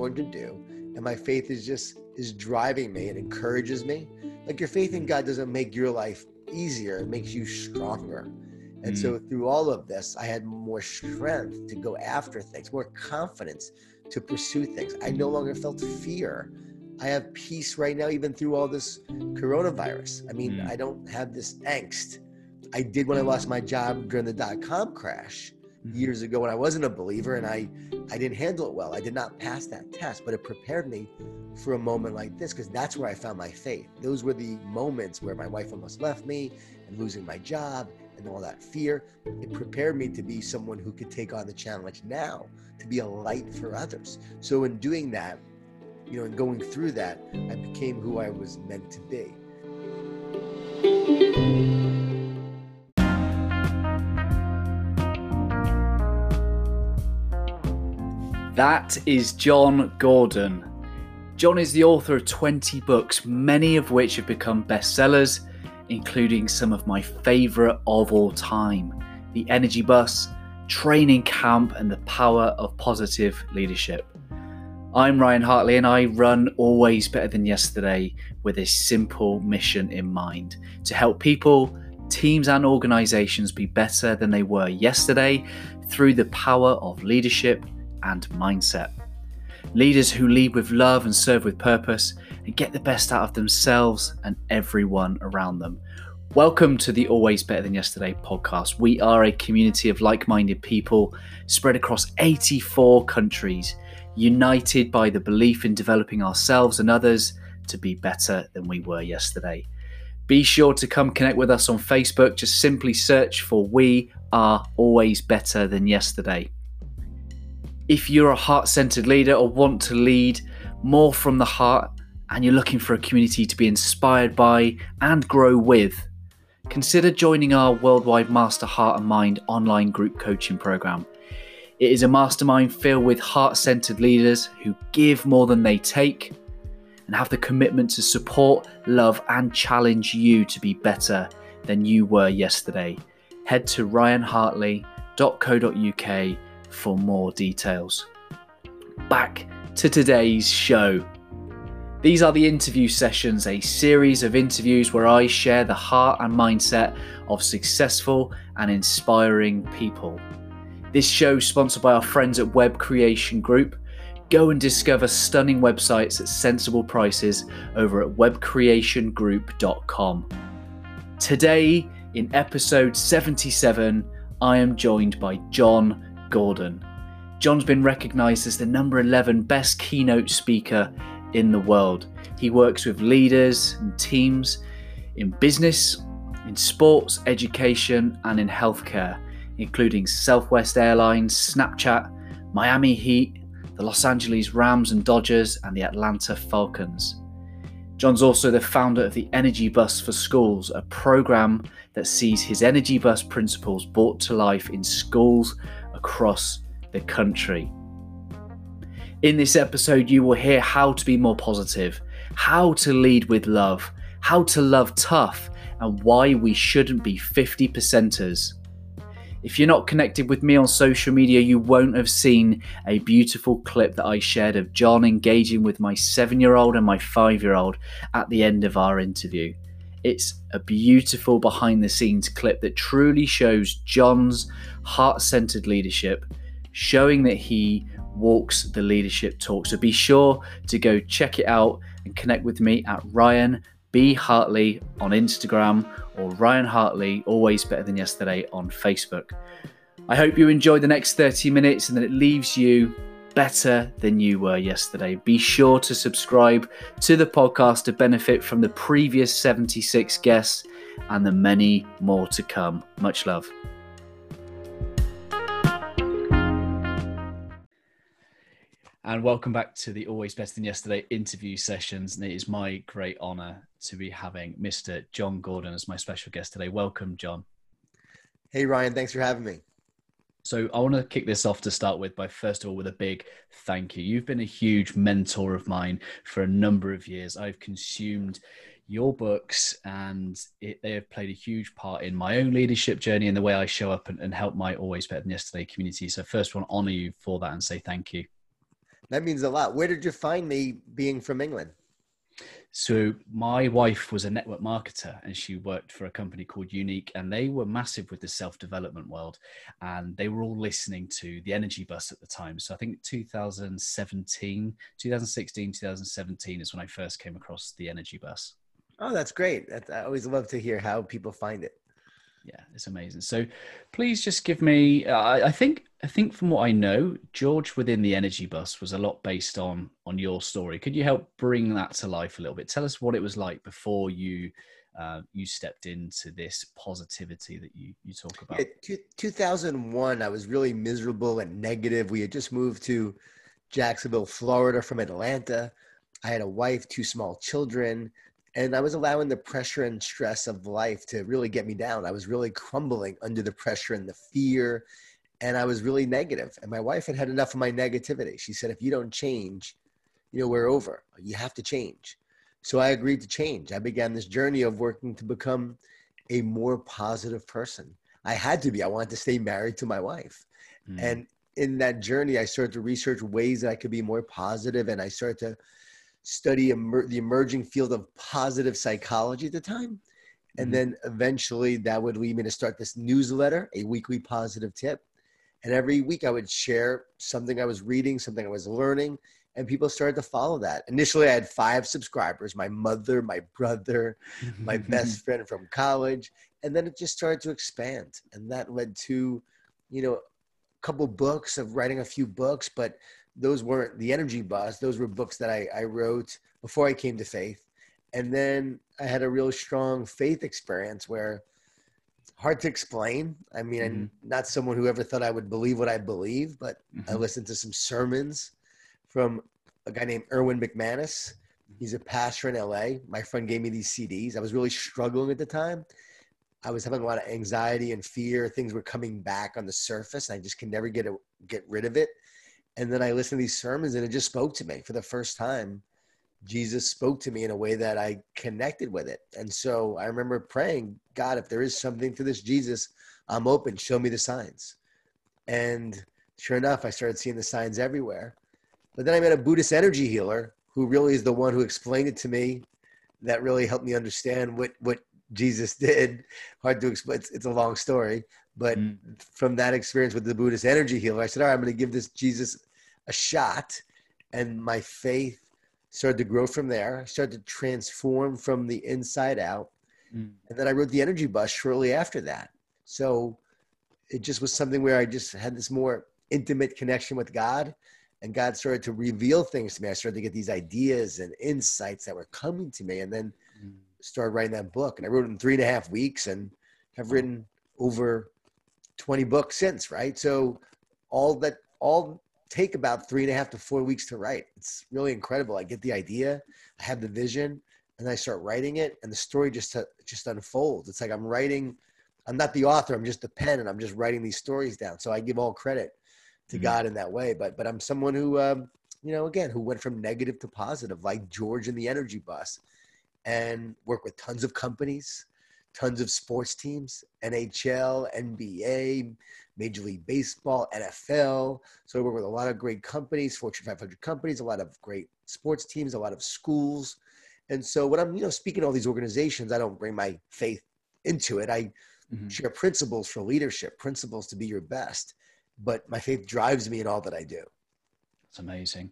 born to do. And my faith is just is driving me and encourages me. Like your faith in God doesn't make your life easier, it makes you stronger. And mm. so through all of this, I had more strength to go after things, more confidence to pursue things. I no longer felt fear. I have peace right now, even through all this coronavirus. I mean, mm. I don't have this angst. I did when I lost my job during the dot com crash mm-hmm. years ago when I wasn't a believer and I, I didn't handle it well. I did not pass that test, but it prepared me for a moment like this because that's where I found my faith. Those were the moments where my wife almost left me and losing my job and all that fear. It prepared me to be someone who could take on the challenge now, to be a light for others. So in doing that, you know, and going through that, I became who I was meant to be. That is Jon Gordon. Jon is the author of 20 books, many of which have become bestsellers, including some of my favourite of all time The Energy Bus, Training Camp, and the Power of Positive Leadership. I'm Ryan Hartley, and I run Always Better Than Yesterday with a simple mission in mind to help people, teams, and organizations be better than they were yesterday through the power of leadership and mindset. Leaders who lead with love and serve with purpose and get the best out of themselves and everyone around them. Welcome to the Always Better Than Yesterday podcast. We are a community of like minded people spread across 84 countries, united by the belief in developing ourselves and others to be better than we were yesterday. Be sure to come connect with us on Facebook. Just simply search for We Are Always Better Than Yesterday. If you're a heart centered leader or want to lead more from the heart and you're looking for a community to be inspired by and grow with, consider joining our worldwide Master Heart and Mind online group coaching program. It is a mastermind filled with heart centered leaders who give more than they take and have the commitment to support, love, and challenge you to be better than you were yesterday. Head to ryanhartley.co.uk for more details. Back to today's show. These are the interview sessions, a series of interviews where I share the heart and mindset of successful and inspiring people. This show is sponsored by our friends at Web Creation Group. Go and discover stunning websites at sensible prices over at webcreationgroup.com. Today, in episode 77, I am joined by Jon Gordon. Jon's been recognised as the number 11 best keynote speaker in the world. He works with leaders and teams in business, in sports, education, and in healthcare, including Southwest Airlines, Snapchat, Miami Heat, the Los Angeles Rams and Dodgers, and the Atlanta Falcons. Jon's also the founder of the Energy Bus for Schools, a program that sees his Energy Bus principles brought to life in schools across the country. In this episode, you will hear how to be more positive, how to lead with love, how to love tough, and why we shouldn't be 50 percenters. If you're not connected with me on social media, you won't have seen a beautiful clip that I shared of Jon engaging with my seven year old and my five year old at the end of our interview. It's a beautiful behind the scenes clip that truly shows Jon's heart centered leadership, showing that he walks the leadership talk. So be sure to go check it out and connect with me at Ryan B. Hartley on Instagram or Ryan Hartley, always better than yesterday, on Facebook. I hope you enjoy the next 30 minutes and that it leaves you better than you were yesterday. Be sure to subscribe to the podcast to benefit from the previous 76 guests and the many more to come. Much love. And welcome back to the Always Better Than Yesterday interview sessions. And it is my great honor to be having Mr. Jon Gordon as my special guest today. Welcome, Jon. Hey, Ryan. Thanks for having me. So I want to kick this off to start with by first of all with a big thank you. You've been a huge mentor of mine for a number of years. I've consumed your books and it, they have played a huge part in my own leadership journey and the way I show up and, and help my Always Better Than Yesterday community. So first want to honor you for that and say thank you. That means a lot. Where did you find me being from England? So my wife was a network marketer and she worked for a company called Unique and they were massive with the self-development world and they were all listening to the energy bus at the time. So I think 2017, 2016, 2017 is when I first came across the energy bus. Oh, that's great. I always love to hear how people find it yeah it's amazing. So please just give me uh, i think i think from what i know george within the energy bus was a lot based on on your story. Could you help bring that to life a little bit? Tell us what it was like before you uh, you stepped into this positivity that you you talk about. Yeah, 2001 i was really miserable and negative. We had just moved to jacksonville florida from atlanta. I had a wife two small children and I was allowing the pressure and stress of life to really get me down. I was really crumbling under the pressure and the fear, and I was really negative. And my wife had had enough of my negativity. She said, "If you don't change, you know, we're over. You have to change." So I agreed to change. I began this journey of working to become a more positive person. I had to be. I wanted to stay married to my wife, mm. and in that journey, I started to research ways that I could be more positive, and I started to study emer- the emerging field of positive psychology at the time. And mm-hmm. then eventually that would lead me to start this newsletter, a weekly positive tip. And every week I would share something I was reading, something I was learning, and people started to follow that. Initially, I had five subscribers my mother, my brother, my best friend from college. And then it just started to expand. And that led to, you know, a couple books of writing a few books, but those weren't the energy bus those were books that I, I wrote before i came to faith. And then i had a real strong faith experience where hard to explain. I mean mm-hmm. i'm not someone who ever thought i would believe what i believe but mm-hmm. i listened to some sermons from a guy named erwin mcmanus. He's a pastor in la my friend gave me these cds i was really struggling at the time. I was having a lot of anxiety and fear. Things were coming back on the surface and i just can never get a, get rid of it and then I listened to these sermons and it just spoke to me for the first time. Jesus spoke to me in a way that I connected with it. And so I remember praying, God, if there is something to this Jesus, I'm open. Show me the signs. And sure enough, I started seeing the signs everywhere. But then I met a Buddhist energy healer who really is the one who explained it to me that really helped me understand what, what Jesus did. Hard to explain. It's, it's a long story. But mm. from that experience with the Buddhist energy healer, I said, all right, I'm going to give this Jesus a shot. And my faith started to grow from there. I started to transform from the inside out. Mm. And then I wrote the energy bus shortly after that. So it just was something where I just had this more intimate connection with God. And God started to reveal things to me. I started to get these ideas and insights that were coming to me. And then mm. started writing that book. And I wrote it in three and a half weeks and have written over 20 books since, right? So all that all take about three and a half to four weeks to write. It's really incredible. I get the idea, I have the vision, and I start writing it, and the story just just unfolds. It's like I'm writing. I'm not the author. I'm just the pen, and I'm just writing these stories down. So I give all credit to mm-hmm. God in that way. But but I'm someone who, um, you know, again, who went from negative to positive, like George in the Energy Bus, and work with tons of companies tons of sports teams NHL, NBA, Major League Baseball, NFL. So I work with a lot of great companies, Fortune 500 companies, a lot of great sports teams, a lot of schools. And so when I'm, you know, speaking to all these organizations, I don't bring my faith into it. I mm-hmm. share principles for leadership, principles to be your best. But my faith drives me in all that I do. It's amazing.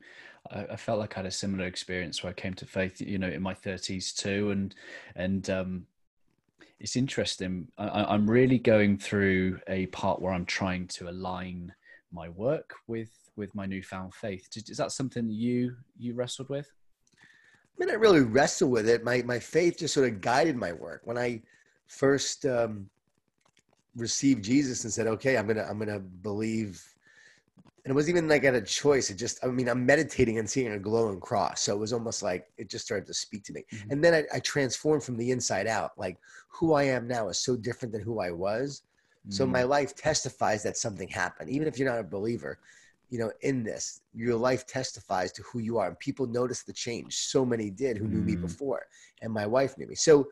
I, I, felt like I had a similar experience where I came to faith, you know, in my 30s too, and and um, it's interesting. I, am really going through a part where I'm trying to align my work with with my newfound faith. Is that something you you wrestled with? I I really wrestled with it. My my faith just sort of guided my work. When I first um, received Jesus and said, "Okay, I'm gonna I'm gonna believe and it wasn't even like I had a choice. It just, I mean, I'm meditating and seeing a glowing cross. So it was almost like it just started to speak to me. Mm-hmm. And then I, I, transformed from the inside out. Like who I am now is so different than who I was. Mm-hmm. So my mm. life testifies that something happened. Even if you're not a believer, you know, in this, your life testifies to who you are. And people notice the change. So many did who knew mm-hmm. me mm. before. And my wife knew me. So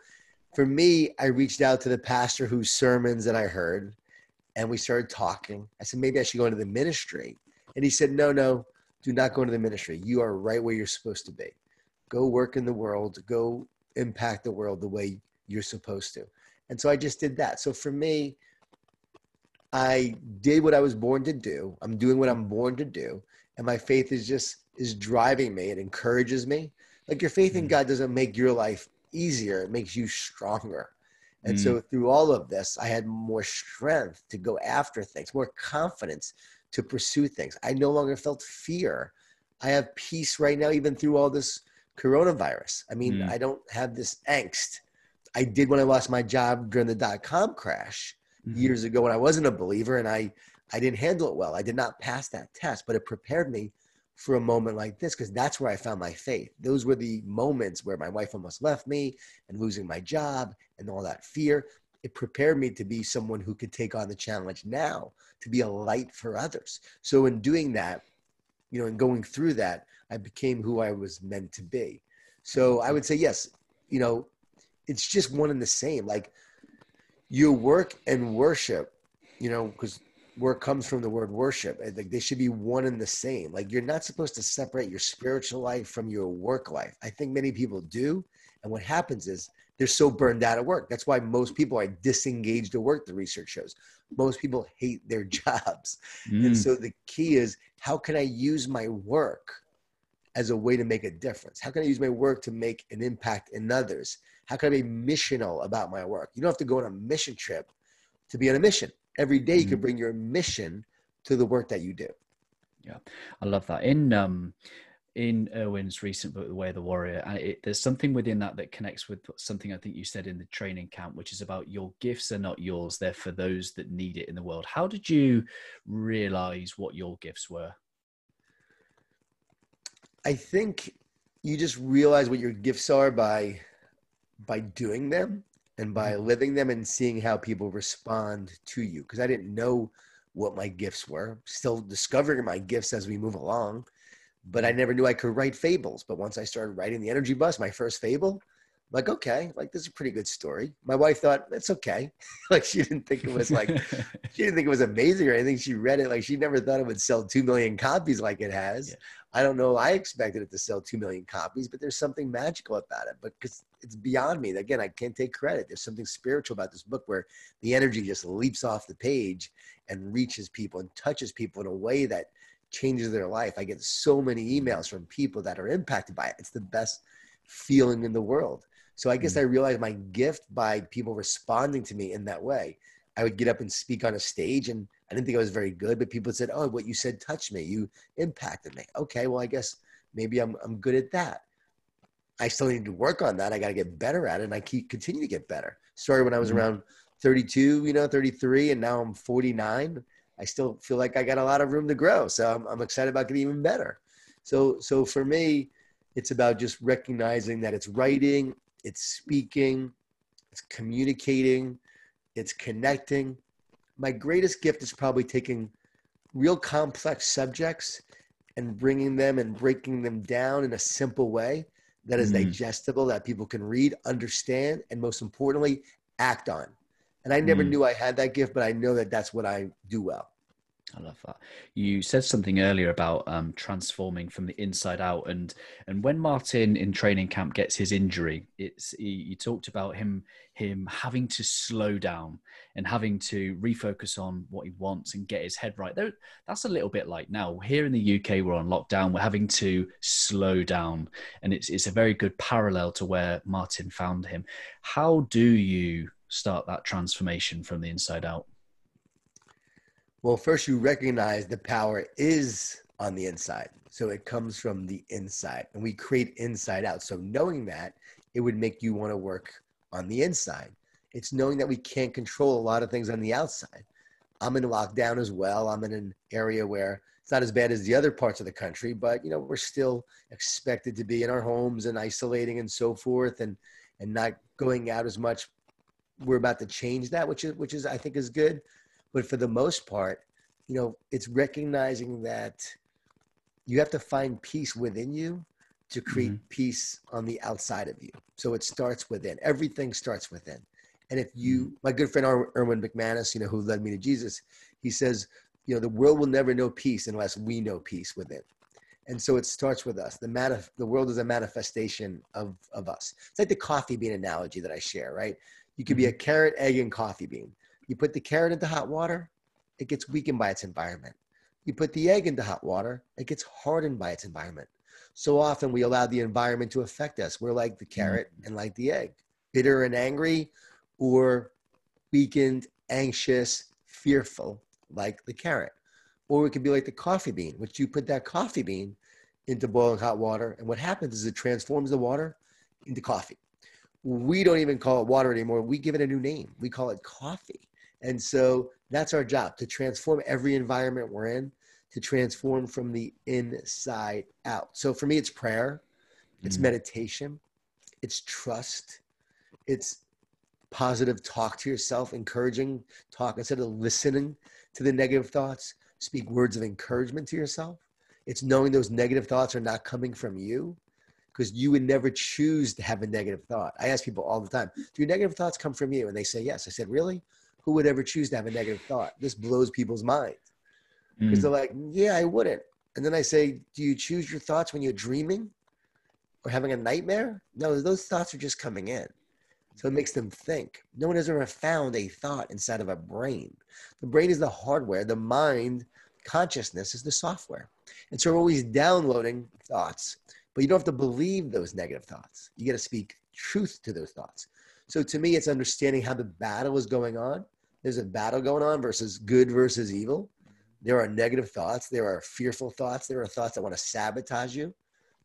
for me, I reached out to the pastor whose sermons that I heard and we started talking. I said, maybe I should go into the ministry. And he said, no, no, do not go into the ministry. You are right where you're supposed to be. Go work in the world, go impact the world the way you're supposed to. And so I just did that. So for me, I did what I was born to do. I'm doing what I'm born to do. And my faith is just is driving me. It encourages me. Like your faith in mm. God doesn't make your life easier, it makes you stronger. And mm. so through all of this, I had more strength to go after things, more confidence to pursue things. I no longer felt fear. I have peace right now, even through all this coronavirus. I mean, mm. I don't have this angst. I did when I lost my job during the dot com crash mm-hmm. years ago when I wasn't a believer and I, I didn't handle it well. I did not pass that test, but it prepared me for a moment like this because that's where I found my faith. Those were the moments where my wife almost left me and losing my job and all that fear. It prepared me to be someone who could take on the challenge now, to be a light for others. So, in doing that, you know, and going through that, I became who I was meant to be. So, I would say, yes, you know, it's just one and the same. Like your work and worship, you know, because work comes from the word worship. Like they should be one and the same. Like you're not supposed to separate your spiritual life from your work life. I think many people do. And what happens is they're so burned out at work. That's why most people are disengaged at work, the research shows. Most people hate their jobs. Mm. And so the key is how can I use my work as a way to make a difference? How can I use my work to make an impact in others? How can I be missional about my work? You don't have to go on a mission trip to be on a mission every day you can bring your mission to the work that you do yeah i love that in um in Erwin's recent book, The Way of the Warrior, and it, there's something within that that connects with something I think you said in the training camp, which is about your gifts are not yours; they're for those that need it in the world. How did you realize what your gifts were? I think you just realize what your gifts are by by doing them and by mm-hmm. living them and seeing how people respond to you because i didn't know what my gifts were still discovering my gifts as we move along but i never knew i could write fables but once i started writing the energy bus my first fable like okay like this is a pretty good story. My wife thought it's okay. Like she didn't think it was like she didn't think it was amazing or anything. She read it like she never thought it would sell 2 million copies like it has. Yeah. i don't know i expected it to sell 2 million copies but there's something magical about it but because it's beyond me. Again i can't take credit. There's something spiritual about this book where the energy just leaps off the page and reaches people and touches people in a way that changes their life i get so many emails from people that are impacted by it it's the best feeling in the world so I guess mm. I realized my gift by people responding to me in that way. I would get up and speak on a stage, and I didn't think I was very good, but people said, "Oh, what you said touched me. You impacted me." Okay, well, I guess maybe I'm I'm good at that. I still need to work on that. I got to get better at it, and I keep continue to get better. Started when I was mm around 32, you know, 33, and now I'm 49. I still feel like I got a lot of room to grow, so I'm, I'm excited about getting even better. So, so for me, it's about just recognizing that it's writing it's speaking, it's communicating, it's connecting. My greatest gift is probably taking real complex subjects and bringing them and breaking them down in a simple way that is mm. digestible, that people can read, understand, and most importantly, act on. And I never mm. knew I had that gift, but I know that that's what I do well. I love that. You said something earlier about um, transforming from the inside out, and and when Martin in training camp gets his injury, it's he, you talked about him him having to slow down and having to refocus on what he wants and get his head right. There, that's a little bit like now here in the UK, we're on lockdown. We're having to slow down, and it's it's a very good parallel to where Martin found him. How do you start that transformation from the inside out? Well, first you recognize the power is on the inside. So it comes from the inside and we create inside out. So knowing that, it would make you want to work on the inside. It's knowing that we can't control a lot of things on the outside. I'm in lockdown as well. I'm in an area where it's not as bad as the other parts of the country, but you know, we're still expected to be in our homes and isolating and so forth and and not going out as much. We're about to change that, which is which is I think is good. But for the most part, you know, it's recognizing that you have to find peace within you to create mm-hmm. peace on the outside of you. So it starts within. Everything starts within. And if you, mm-hmm. my good friend Erwin McManus, you know, who led me to Jesus, he says, you know, the world will never know peace unless we know peace within. And so it starts with us. The manif- the world is a manifestation of, of us. It's like the coffee bean analogy that I share, right? You could be mm-hmm. a carrot, egg, and coffee bean. You put the carrot into hot water, it gets weakened by its environment. You put the egg into hot water, it gets hardened by its environment. So often we allow the environment to affect us. We're like the mm-hmm. carrot and like the egg, bitter and angry, or weakened, anxious, fearful, like the carrot. Or it could be like the coffee bean, which you put that coffee bean into boiling hot water. And what happens is it transforms the water into coffee. We don't even call it water anymore. We give it a new name. We call it coffee. And so that's our job to transform every environment we're in, to transform from the inside out. So for me, it's prayer, it's mm. meditation, it's trust, it's positive talk to yourself, encouraging talk instead of listening to the negative thoughts. Speak words of encouragement to yourself. It's knowing those negative thoughts are not coming from you because you would never choose to have a negative thought. I ask people all the time, Do your negative thoughts come from you? And they say, Yes. I said, Really? Who would ever choose to have a negative thought? This blows people's minds because mm. they're like, Yeah, I wouldn't. And then I say, Do you choose your thoughts when you're dreaming or having a nightmare? No, those thoughts are just coming in. So it makes them think. No one has ever found a thought inside of a brain. The brain is the hardware, the mind, consciousness is the software. And so we're always downloading thoughts, but you don't have to believe those negative thoughts. You got to speak truth to those thoughts. So to me, it's understanding how the battle is going on. There's a battle going on versus good versus evil. There are negative thoughts. There are fearful thoughts. There are thoughts that want to sabotage you.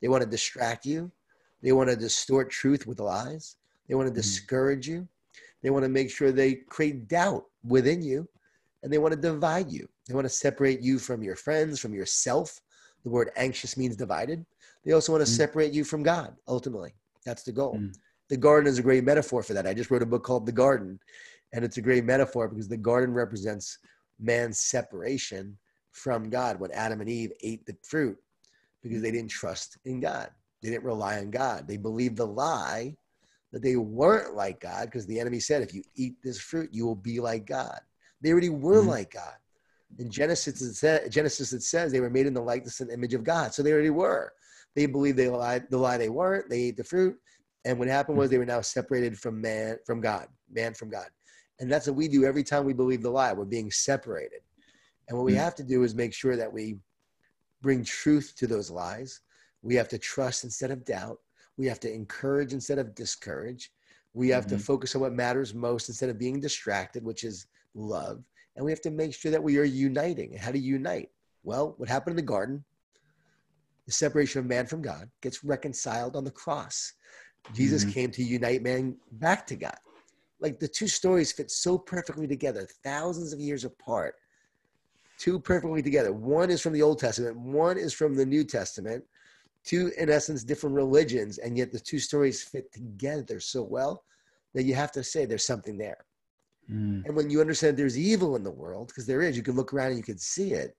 They want to distract you. They want to distort truth with lies. They want to mm-hmm. discourage you. They want to make sure they create doubt within you and they want to divide you. They want to separate you from your friends, from yourself. The word anxious means divided. They also want to mm. separate you from God, ultimately. That's the goal. Mm. The garden is a great metaphor for that. I just wrote a book called The Garden, and it's a great metaphor because the garden represents man's separation from God when Adam and Eve ate the fruit because they didn't trust in God. They didn't rely on God. They believed the lie that they weren't like God because the enemy said, if you eat this fruit, you will be like God. They already were mm-hmm. like God. In Genesis it, said, Genesis, it says they were made in the likeness and image of God. So they already were. They believed they lied, the lie they weren't. They ate the fruit. And what happened was they were now separated from man, from God, man from God. And that's what we do every time we believe the lie. We're being separated. And what we mm-hmm. have to do is make sure that we bring truth to those lies. We have to trust instead of doubt. We have to encourage instead of discourage. We have mm-hmm. to focus on what matters most instead of being distracted, which is love. And we have to make sure that we are uniting. How to unite? Well, what happened in the garden, the separation of man from God, gets reconciled on the cross. Jesus mm-hmm. came to unite man back to God. Like the two stories fit so perfectly together, thousands of years apart, two perfectly together. One is from the Old Testament, one is from the New Testament two in essence different religions and yet the two stories fit together so well that you have to say there's something there mm. and when you understand there's evil in the world because there is you can look around and you can see it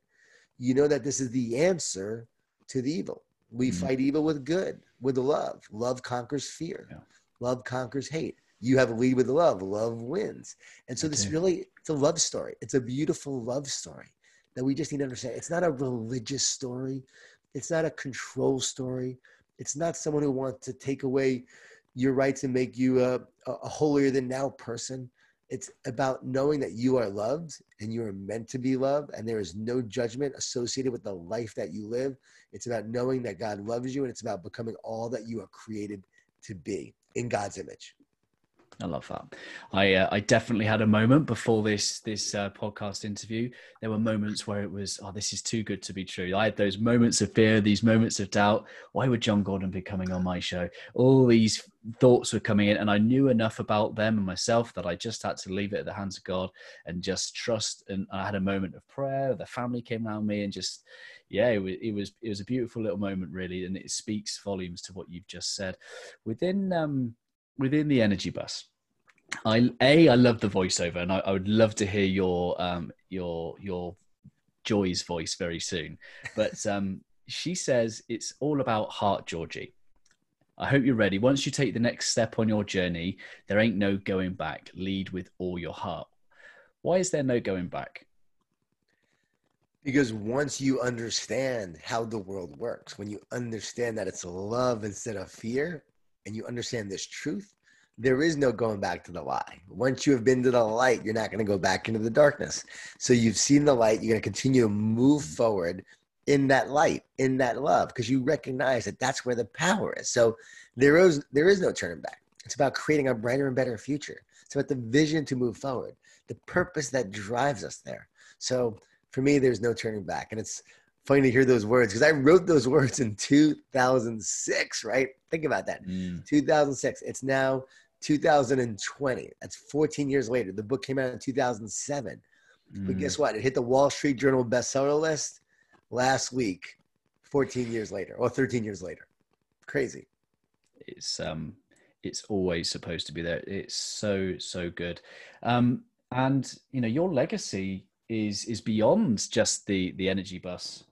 you know that this is the answer to the evil we mm. fight evil with good with love love conquers fear yeah. love conquers hate you have a lead with love love wins and so okay. this really it's a love story it's a beautiful love story that we just need to understand it's not a religious story it's not a control story. It's not someone who wants to take away your rights and make you a, a holier than now person. It's about knowing that you are loved and you are meant to be loved, and there is no judgment associated with the life that you live. It's about knowing that God loves you, and it's about becoming all that you are created to be in God's image. I love that. I uh, I definitely had a moment before this this uh, podcast interview. There were moments where it was, oh, this is too good to be true. I had those moments of fear, these moments of doubt. Why would Jon Gordon be coming on my show? All these thoughts were coming in, and I knew enough about them and myself that I just had to leave it at the hands of God and just trust. And I had a moment of prayer. The family came around me and just, yeah, it was it was it was a beautiful little moment, really, and it speaks volumes to what you've just said. Within um within the energy bus i a i love the voiceover and i, I would love to hear your um your your joy's voice very soon. But um she says it's all about heart georgie. I hope you're ready. Once you take the next step on your journey there ain't no going back. Lead with all your heart. Why is there no going back? Because once you understand how the world works, when you understand that it's love instead of fear, and you understand this truth, there is no going back to the lie. Once you have been to the light, you're not going to go back into the darkness. So you've seen the light, you're going to continue to move mm-hmm. forward in that light, in that love, because you recognize that that's where the power is. So there is there is no turning back. It's about creating a brighter and better future. It's about the vision to move forward, the purpose that drives us there. So for me, there's no turning back. And it's funny to hear those words because I wrote those words in 2006, right? Think about that. Mm. 2006. It's now 2020. That's 14 years later. The book came out in 2007. Mm. But guess what? It hit the Wall Street Journal bestseller list last week, 14 years later or 13 years later. Crazy. It's um it's always supposed to be there. It's so so good. Um and you know your legacy is is beyond just the the energy bus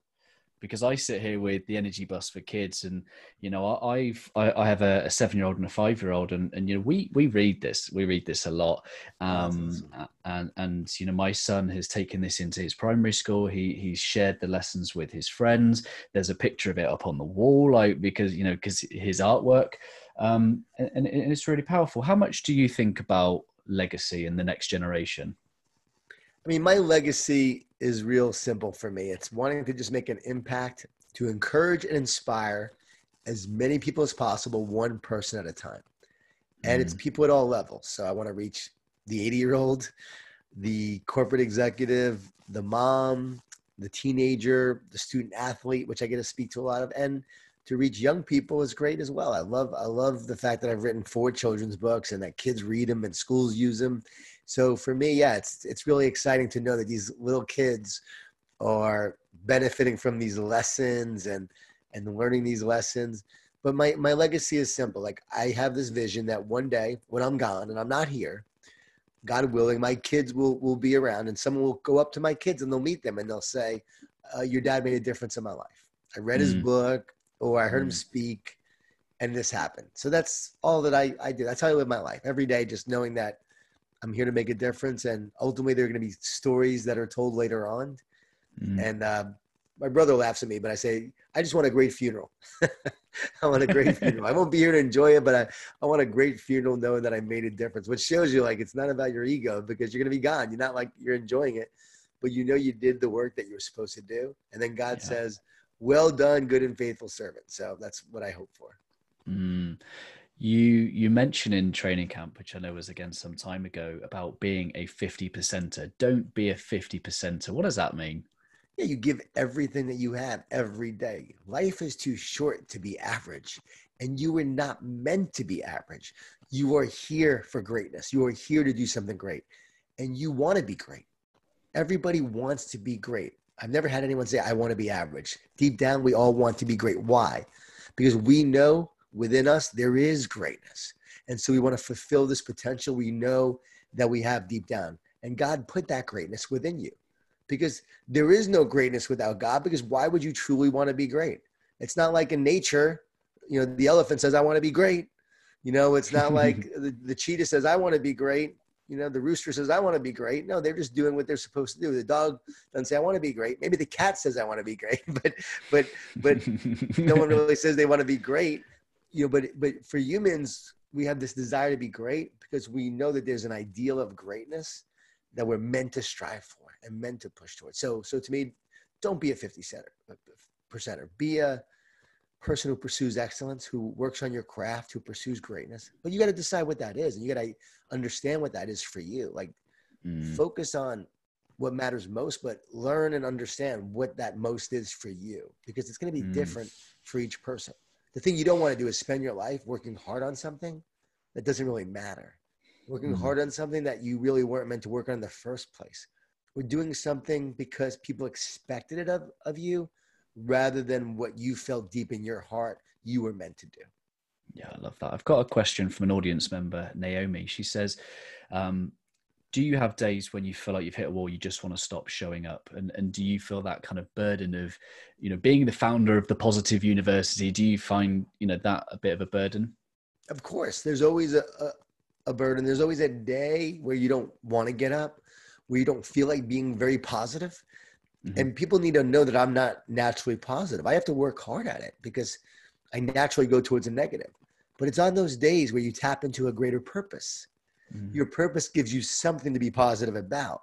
because I sit here with the energy bus for kids, and you know, I've I, I have a, a seven year old and a five year old, and and you know, we we read this, we read this a lot, um, awesome. and and you know, my son has taken this into his primary school. He he's shared the lessons with his friends. There's a picture of it up on the wall, like because you know, because his artwork, um, and, and it's really powerful. How much do you think about legacy and the next generation? I mean, my legacy is real simple for me. It's wanting to just make an impact to encourage and inspire as many people as possible, one person at a time. And mm. it's people at all levels. So I want to reach the 80 year old, the corporate executive, the mom, the teenager, the student athlete, which I get to speak to a lot of, and to reach young people is great as well. I love I love the fact that I've written four children's books and that kids read them and schools use them so for me, yeah, it's it's really exciting to know that these little kids are benefiting from these lessons and and learning these lessons. But my my legacy is simple. Like I have this vision that one day when I'm gone and I'm not here, God willing, my kids will will be around and someone will go up to my kids and they'll meet them and they'll say, uh, "Your dad made a difference in my life. I read his mm. book or I heard mm. him speak." And this happened. So that's all that I, I do. That's how I live my life every day, just knowing that I'm here to make a difference, and ultimately there are going to be stories that are told later on. Mm. And uh, my brother laughs at me, but I say I just want a great funeral. I want a great funeral. I won't be here to enjoy it, but I, I want a great funeral knowing that I made a difference, which shows you like it's not about your ego because you're going to be gone. You're not like you're enjoying it, but you know you did the work that you were supposed to do. And then God yeah. says, Well done, good and faithful servant. So that's what I hope for. Mm. You you mentioned in training camp, which I know was again some time ago, about being a fifty percenter. Don't be a fifty percenter. What does that mean? Yeah, you give everything that you have every day. Life is too short to be average, and you were not meant to be average. You are here for greatness. You are here to do something great, and you want to be great. Everybody wants to be great. I've never had anyone say, I want to be average. Deep down, we all want to be great. Why? Because we know within us, there is greatness. And so we want to fulfill this potential we know that we have deep down. And God put that greatness within you because there is no greatness without God. Because why would you truly want to be great? It's not like in nature, you know, the elephant says, I want to be great. You know, it's not like the, the cheetah says, I want to be great. You know, the rooster says, I want to be great. No, they're just doing what they're supposed to do. The dog doesn't say, I want to be great. Maybe the cat says, I want to be great, but, but, but no one really says they want to be great you know, but but for humans, we have this desire to be great because we know that there's an ideal of greatness that we're meant to strive for and meant to push towards. So so to me, don't be a 50 center percenter. Be a person who pursues excellence, who works on your craft, who pursues greatness. But you got to decide what that is, and you got to understand what that is for you. Like mm. focus on what matters most, but learn and understand what that most is for you because it's going to be mm. different for each person the thing you don't want to do is spend your life working hard on something that doesn't really matter. Working mm-hmm. hard on something that you really weren't meant to work on in the first place. We're doing something because people expected it of, of you rather than what you felt deep in your heart you were meant to do. Yeah, I love that. I've got a question from an audience member, Naomi. She says, um, do you have days when you feel like you've hit a wall you just want to stop showing up and and do you feel that kind of burden of you know being the founder of the positive university do you find you know that a bit of a burden of course there's always a, a, a burden there's always a day where you don't want to get up where you don't feel like being very positive Mm-hmm. And people need to know that I'm not naturally positive. I have to work hard at it because I naturally go towards a negative. But it's on those days where you tap into a greater purpose. Mm-hmm. Your purpose gives you something to be positive about.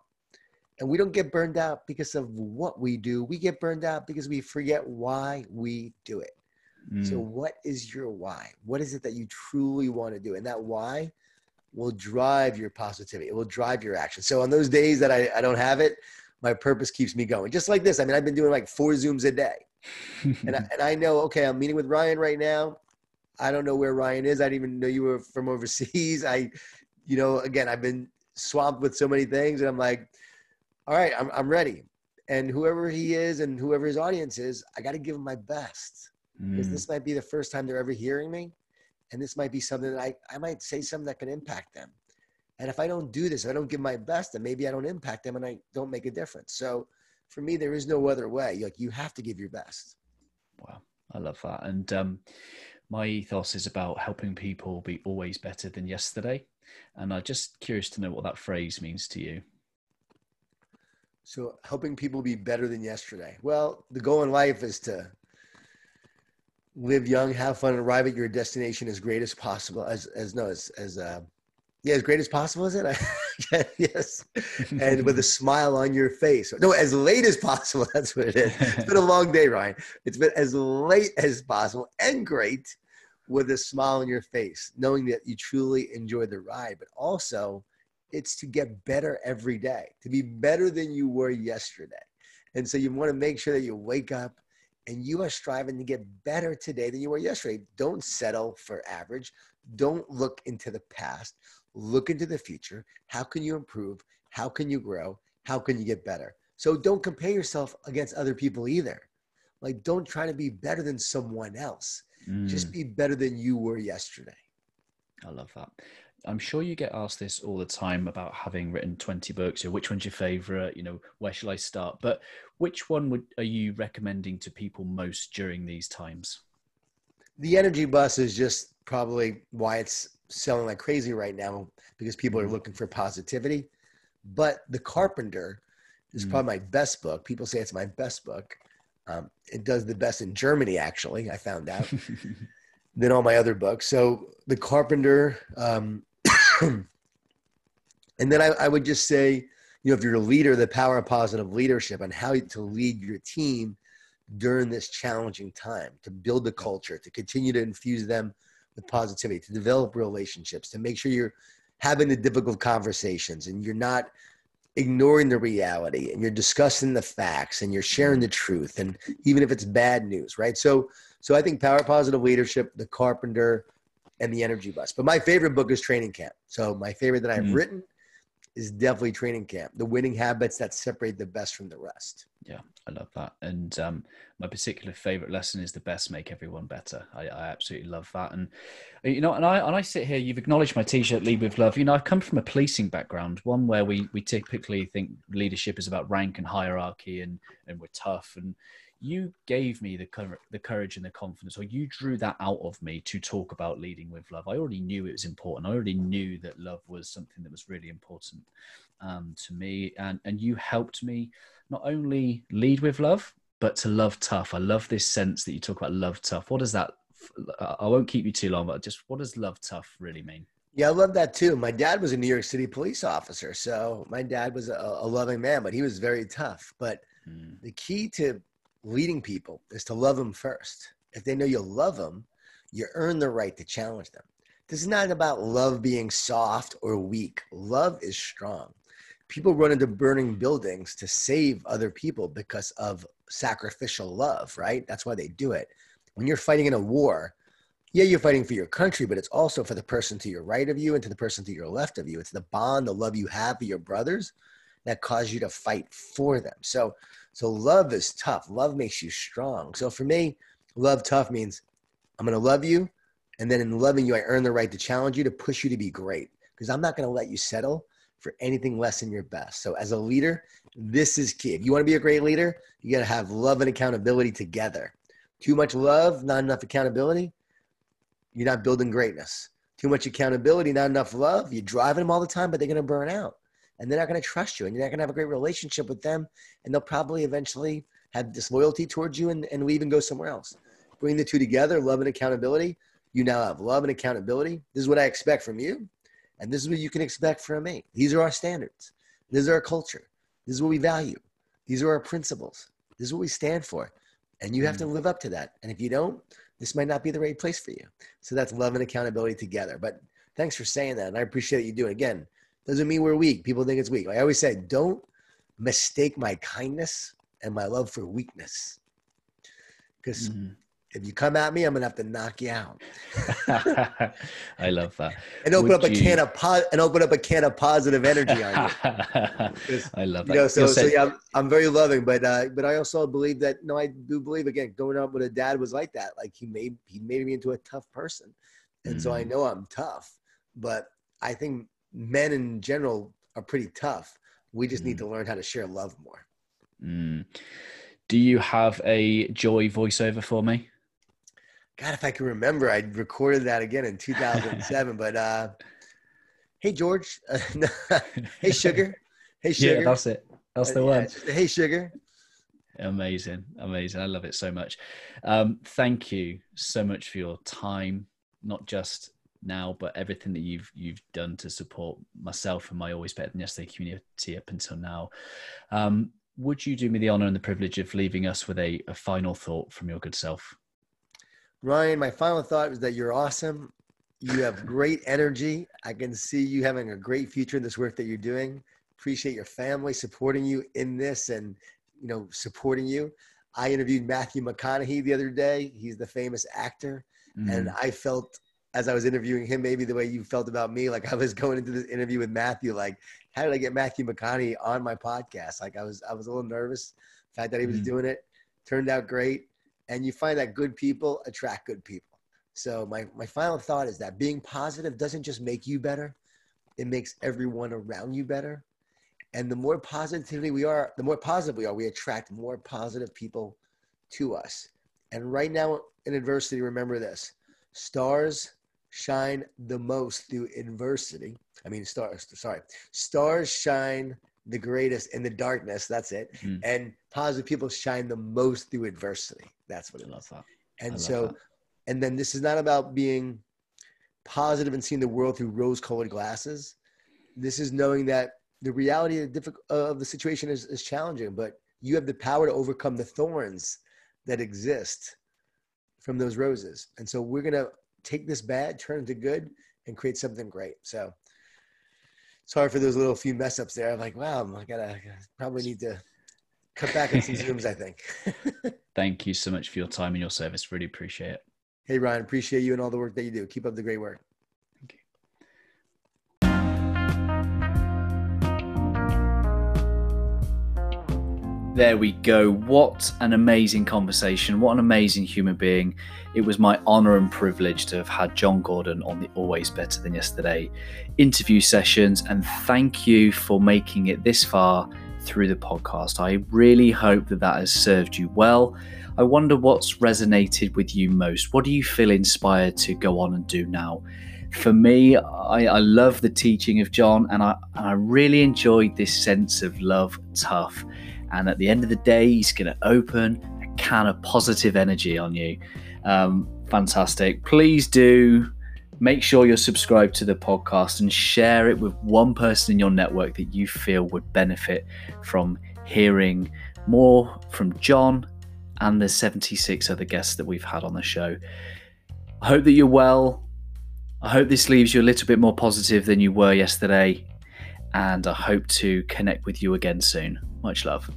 And we don't get burned out because of what we do. We get burned out because we forget why we do it. Mm. So, what is your why? What is it that you truly want to do? And that why will drive your positivity. It will drive your action. So, on those days that I, I don't have it, my purpose keeps me going. Just like this. I mean, I've been doing like four Zooms a day. and, I, and I know, okay, I'm meeting with Ryan right now. I don't know where Ryan is. I didn't even know you were from overseas. I, you know, again, I've been swamped with so many things, and I'm like, all right, I'm, I'm ready. And whoever he is and whoever his audience is, I got to give him my best because mm. this might be the first time they're ever hearing me. And this might be something that I, I might say something that can impact them. And if I don't do this, if I don't give my best, then maybe I don't impact them and I don't make a difference. So for me, there is no other way. Like you have to give your best. Wow. I love that. And um, my ethos is about helping people be always better than yesterday. And I'm just curious to know what that phrase means to you. So helping people be better than yesterday. Well, the goal in life is to live young, have fun, and arrive at your destination as great as possible. As as no as as uh, yeah, as great as possible, is it? yes, and with a smile on your face. No, as late as possible. That's what it is. It's been a long day, Ryan. It's been as late as possible and great with a smile on your face, knowing that you truly enjoyed the ride, but also it's to get better every day, to be better than you were yesterday. And so you want to make sure that you wake up and you are striving to get better today than you were yesterday. Don't settle for average. Don't look into the past. Look into the future. How can you improve? How can you grow? How can you get better? So don't compare yourself against other people either. Like, don't try to be better than someone else. Mm. Just be better than you were yesterday. I love that. I'm sure you get asked this all the time about having written 20 books. Or which one's your favorite? You know, where shall I start? But which one would are you recommending to people most during these times? The energy bus is just probably why it's selling like crazy right now because people are mm-hmm. looking for positivity. But The Carpenter is mm. probably my best book. People say it's my best book. Um, it does the best in Germany, actually. I found out than all my other books. So The Carpenter, um, and then I, I would just say, you know, if you're a leader, the power of positive leadership and how to lead your team during this challenging time, to build the culture, to continue to infuse them with positivity, to develop relationships, to make sure you're having the difficult conversations and you're not ignoring the reality and you're discussing the facts and you're sharing the truth and even if it's bad news right so so i think power positive leadership the carpenter and the energy bus. But my favorite book is training camp. So my favorite that i've mm-hmm. written is definitely training camp the winning habits that separate the best from the rest. Yeah i love that. And um, my particular favorite lesson is the best make everyone better. I, I, absolutely love that. And you know and i and i sit here you've acknowledged my t-shirt lead with love. You know i've come from a policing background one where we we typically think leadership is about rank and hierarchy and and we're tough. And you gave me the the courage and the confidence, or you drew that out of me to talk about leading with love. I already knew it was important. I already knew that love was something that was really important um, to me, and and you helped me not only lead with love, but to love tough. I love this sense that you talk about love tough. What does that? I won't keep you too long, but just what does love tough really mean? Yeah, I love that too. My dad was a New York City police officer, so my dad was a, a loving man, but he was very tough. But mm. the key to leading people is to love them first. If they know you love them, you earn the right to challenge them. This is not about love being soft or weak. Love is strong. People run into burning buildings to save other people because of sacrificial love, right? That's why they do it. When you're fighting in a war, yeah, you're fighting for your country, but it's also for the person to your right of you and to the person to your left of you. It's the bond, the love you have for your brothers that cause you to fight for them. So so love is tough. Love makes you strong. So for me, love tough means I'm going to love you. And then in loving you, I earn the right to challenge you, to push you to be great. Because I'm not going to let you settle for anything less than your best. So as a leader, this is key. If you want to be a great leader, you got to have love and accountability together. Too much love, not enough accountability, you're not building greatness. Too much accountability, not enough love, you're driving them all the time, but they're going to burn out and they're not going to trust you and you're not going to have a great relationship with them and they'll probably eventually have disloyalty towards you and, and leave and go somewhere else. Bring the two together love and accountability. You now have love and accountability. This is what i expect from you and this is what you can expect from me. These are our standards. This is our culture. This is what we value. These are our principles. This is what we stand for and you have to mm. live up to that. And if you don't this might not be the right place for you. So that's love and accountability together. But thanks for saying that and i appreciate you doing it. Again doesn't mean we're weak. People think it's weak. Like I always say, don't mistake my kindness and my love for weakness. Because mm-hmm. if you come at me, I'm gonna have to knock you out. I love that. and open Would up a you... can of po- and open up a can of positive energy on you. I love that. You know, so, so yeah, I'm, I'm, very loving, but uh, but I also believe that no, I do believe again, growing up with a dad was like that. Like he made he made me into a tough person, and mm-hmm. so I mm. know I'm tough. But I think men in general are pretty tough. We just mm. need to learn how to share love more. Mm. Do you have a joy voiceover for me? God, if I can remember, I recorded that again in 2007. but uh, hey, George. hey, sugar. Hey, sugar. Yeah, that's it. That's the uh, one. Yeah, hey, sugar. Amazing, amazing. I love it so much. Um, thank you so much for your time, not just now, but everything that you've you've done to support myself and my Always Better Than Yesterday community up until now. Um, would you do me the honor and the privilege of leaving us with a, a final thought from your good self? Ryan, my final thought is that you're awesome. You have great energy. I can see you having a great future in this work that you're doing. Appreciate your family supporting you in this and you know supporting you. I interviewed Matthew McConaughey the other day. He's the famous actor, mm. and I felt as I was interviewing him, maybe the way you felt about me. Like I was going into this interview with Matthew, like, how did I get Matthew McConaughey on my podcast? Like I was, I was a little nervous. The fact that he was mm-hmm. doing it turned out great. And you find that good people attract good people. So my, my final thought is that being positive doesn't just make you better. It makes everyone around you better. And the more positivity we are, the more positive we are, we attract more positive people to us. And right now in adversity, remember this stars shine the most through adversity. I mean, stars, sorry, stars shine the greatest in the darkness. That's it. Mm. And positive people shine the most through adversity. That's what it is. And so, that. and then this is not about being positive and seeing the world through rose colored glasses. This is knowing that the reality of the, difficult, of the situation is, is challenging, but you have the power to overcome the thorns that exist from those roses. And so we're going to take this bad, turn it to good, and create something great. So sorry for those little few mess ups there. I'm like, wow, I gotta, I probably need to cut back on some zooms. I think. Thank you so much for your time and your service. Really appreciate it. Hey Ryan, appreciate you and all the work that you do. Keep up the great work. There we go. What an amazing conversation. What an amazing human being. It was my honor and privilege to have had Jon Gordon on the Always Better Than Yesterday interview sessions. And thank you for making it this far through the podcast. I really hope that that has served you well. I wonder what's resonated with you most. What do you feel inspired to go on and do now? For me, I, I love the teaching of Jon, and I, I really enjoyed this sense of love tough and at the end of the day, he's going to open a can of positive energy on you. Um, fantastic. Please do make sure you're subscribed to the podcast and share it with one person in your network that you feel would benefit from hearing more from Jon and the 76 other guests that we've had on the show. I hope that you're well. I hope this leaves you a little bit more positive than you were yesterday. And I hope to connect with you again soon. Much love.